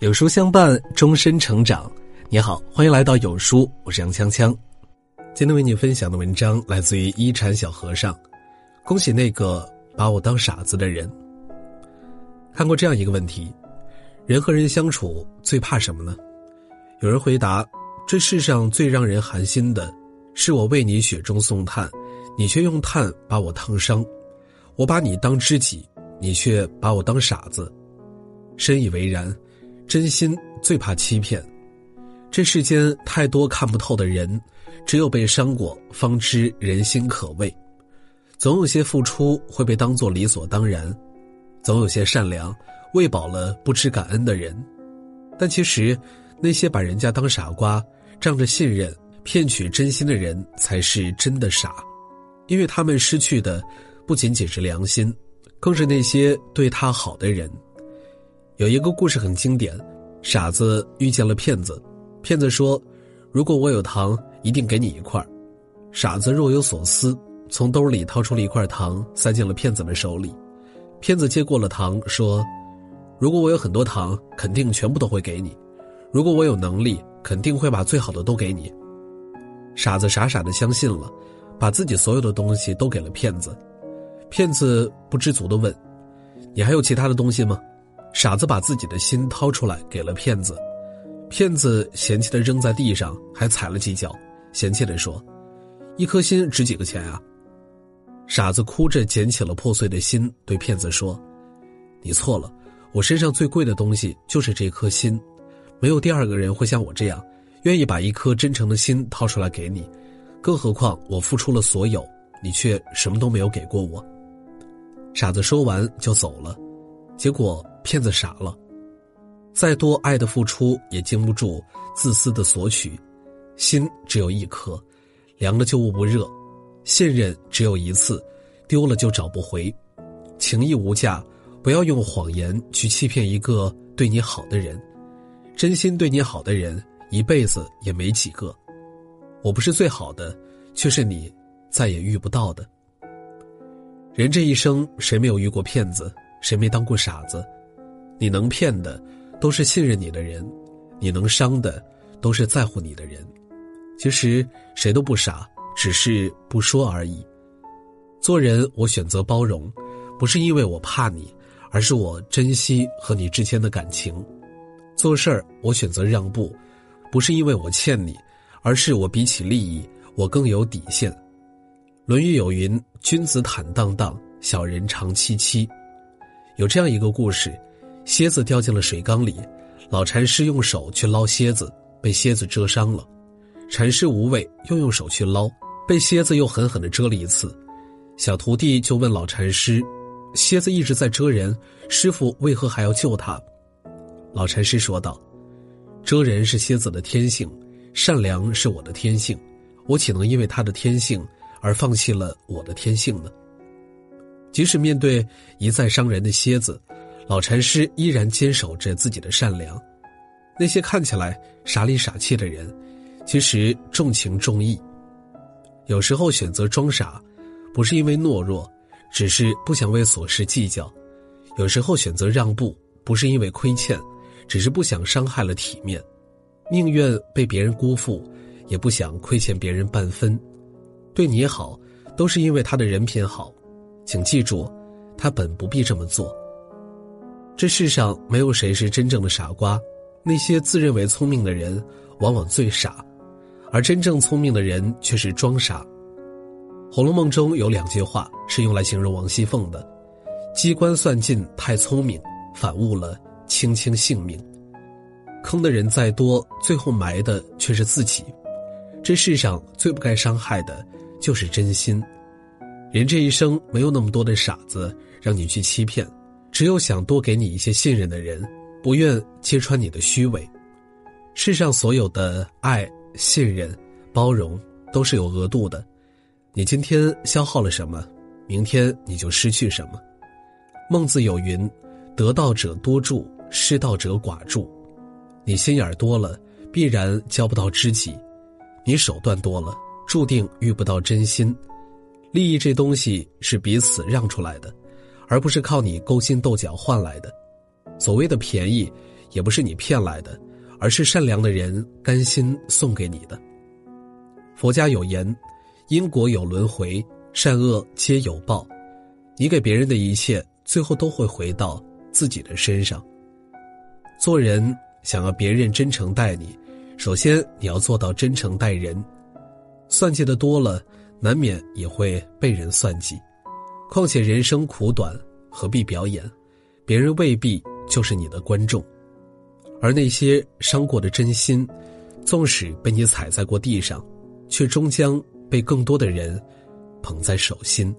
有书相伴，终身成长。你好，欢迎来到有书，我是杨锵锵。今天为你分享的文章来自于一禅小和尚。恭喜那个把我当傻子的人。看过这样一个问题：人和人相处最怕什么呢？有人回答：这世上最让人寒心的，是我为你雪中送炭，你却用炭把我烫伤；我把你当知己，你却把我当傻子。深以为然。真心最怕欺骗，这世间太多看不透的人，只有被伤过，方知人心可畏。总有些付出会被当作理所当然，总有些善良喂饱了不知感恩的人。但其实，那些把人家当傻瓜、仗着信任骗取真心的人，才是真的傻，因为他们失去的不仅仅是良心，更是那些对他好的人。有一个故事很经典，傻子遇见了骗子，骗子说：“如果我有糖，一定给你一块。”傻子若有所思，从兜里掏出了一块糖，塞进了骗子的手里。骗子接过了糖，说：“如果我有很多糖，肯定全部都会给你；如果我有能力，肯定会把最好的都给你。”傻子傻傻的相信了，把自己所有的东西都给了骗子。骗子不知足的问：“你还有其他的东西吗？”傻子把自己的心掏出来给了骗子，骗子嫌弃的扔在地上，还踩了几脚，嫌弃的说：“一颗心值几个钱啊？”傻子哭着捡起了破碎的心，对骗子说：“你错了，我身上最贵的东西就是这颗心，没有第二个人会像我这样，愿意把一颗真诚的心掏出来给你，更何况我付出了所有，你却什么都没有给过我。”傻子说完就走了，结果。骗子傻了，再多爱的付出也经不住自私的索取，心只有一颗，凉了就捂不热，信任只有一次，丢了就找不回，情义无价，不要用谎言去欺骗一个对你好的人，真心对你好的人一辈子也没几个，我不是最好的，却是你再也遇不到的。人这一生，谁没有遇过骗子？谁没当过傻子？你能骗的，都是信任你的人；你能伤的，都是在乎你的人。其实谁都不傻，只是不说而已。做人，我选择包容，不是因为我怕你，而是我珍惜和你之间的感情。做事儿，我选择让步，不是因为我欠你，而是我比起利益，我更有底线。《论语》有云：“君子坦荡荡，小人长戚戚。”有这样一个故事。蝎子掉进了水缸里，老禅师用手去捞蝎子，被蝎子蛰伤了。禅师无畏，又用手去捞，被蝎子又狠狠地蛰了一次。小徒弟就问老禅师：“蝎子一直在蛰人，师傅为何还要救他？”老禅师说道：“蛰人是蝎子的天性，善良是我的天性，我岂能因为他的天性而放弃了我的天性呢？即使面对一再伤人的蝎子。”老禅师依然坚守着自己的善良，那些看起来傻里傻气的人，其实重情重义。有时候选择装傻，不是因为懦弱，只是不想为琐事计较；有时候选择让步，不是因为亏欠，只是不想伤害了体面。宁愿被别人辜负，也不想亏欠别人半分。对你好，都是因为他的人品好，请记住，他本不必这么做。这世上没有谁是真正的傻瓜，那些自认为聪明的人往往最傻，而真正聪明的人却是装傻。《红楼梦》中有两句话是用来形容王熙凤的：“机关算尽太聪明，反误了卿卿性命。”坑的人再多，最后埋的却是自己。这世上最不该伤害的，就是真心。人这一生没有那么多的傻子让你去欺骗。只有想多给你一些信任的人，不愿揭穿你的虚伪。世上所有的爱、信任、包容都是有额度的。你今天消耗了什么，明天你就失去什么。孟子有云：“得道者多助，失道者寡助。”你心眼多了，必然交不到知己；你手段多了，注定遇不到真心。利益这东西是彼此让出来的。而不是靠你勾心斗角换来的，所谓的便宜，也不是你骗来的，而是善良的人甘心送给你的。佛家有言：“因果有轮回，善恶皆有报。”你给别人的一切，最后都会回到自己的身上。做人想要别人真诚待你，首先你要做到真诚待人。算计的多了，难免也会被人算计。况且人生苦短，何必表演？别人未必就是你的观众。而那些伤过的真心，纵使被你踩在过地上，却终将被更多的人捧在手心。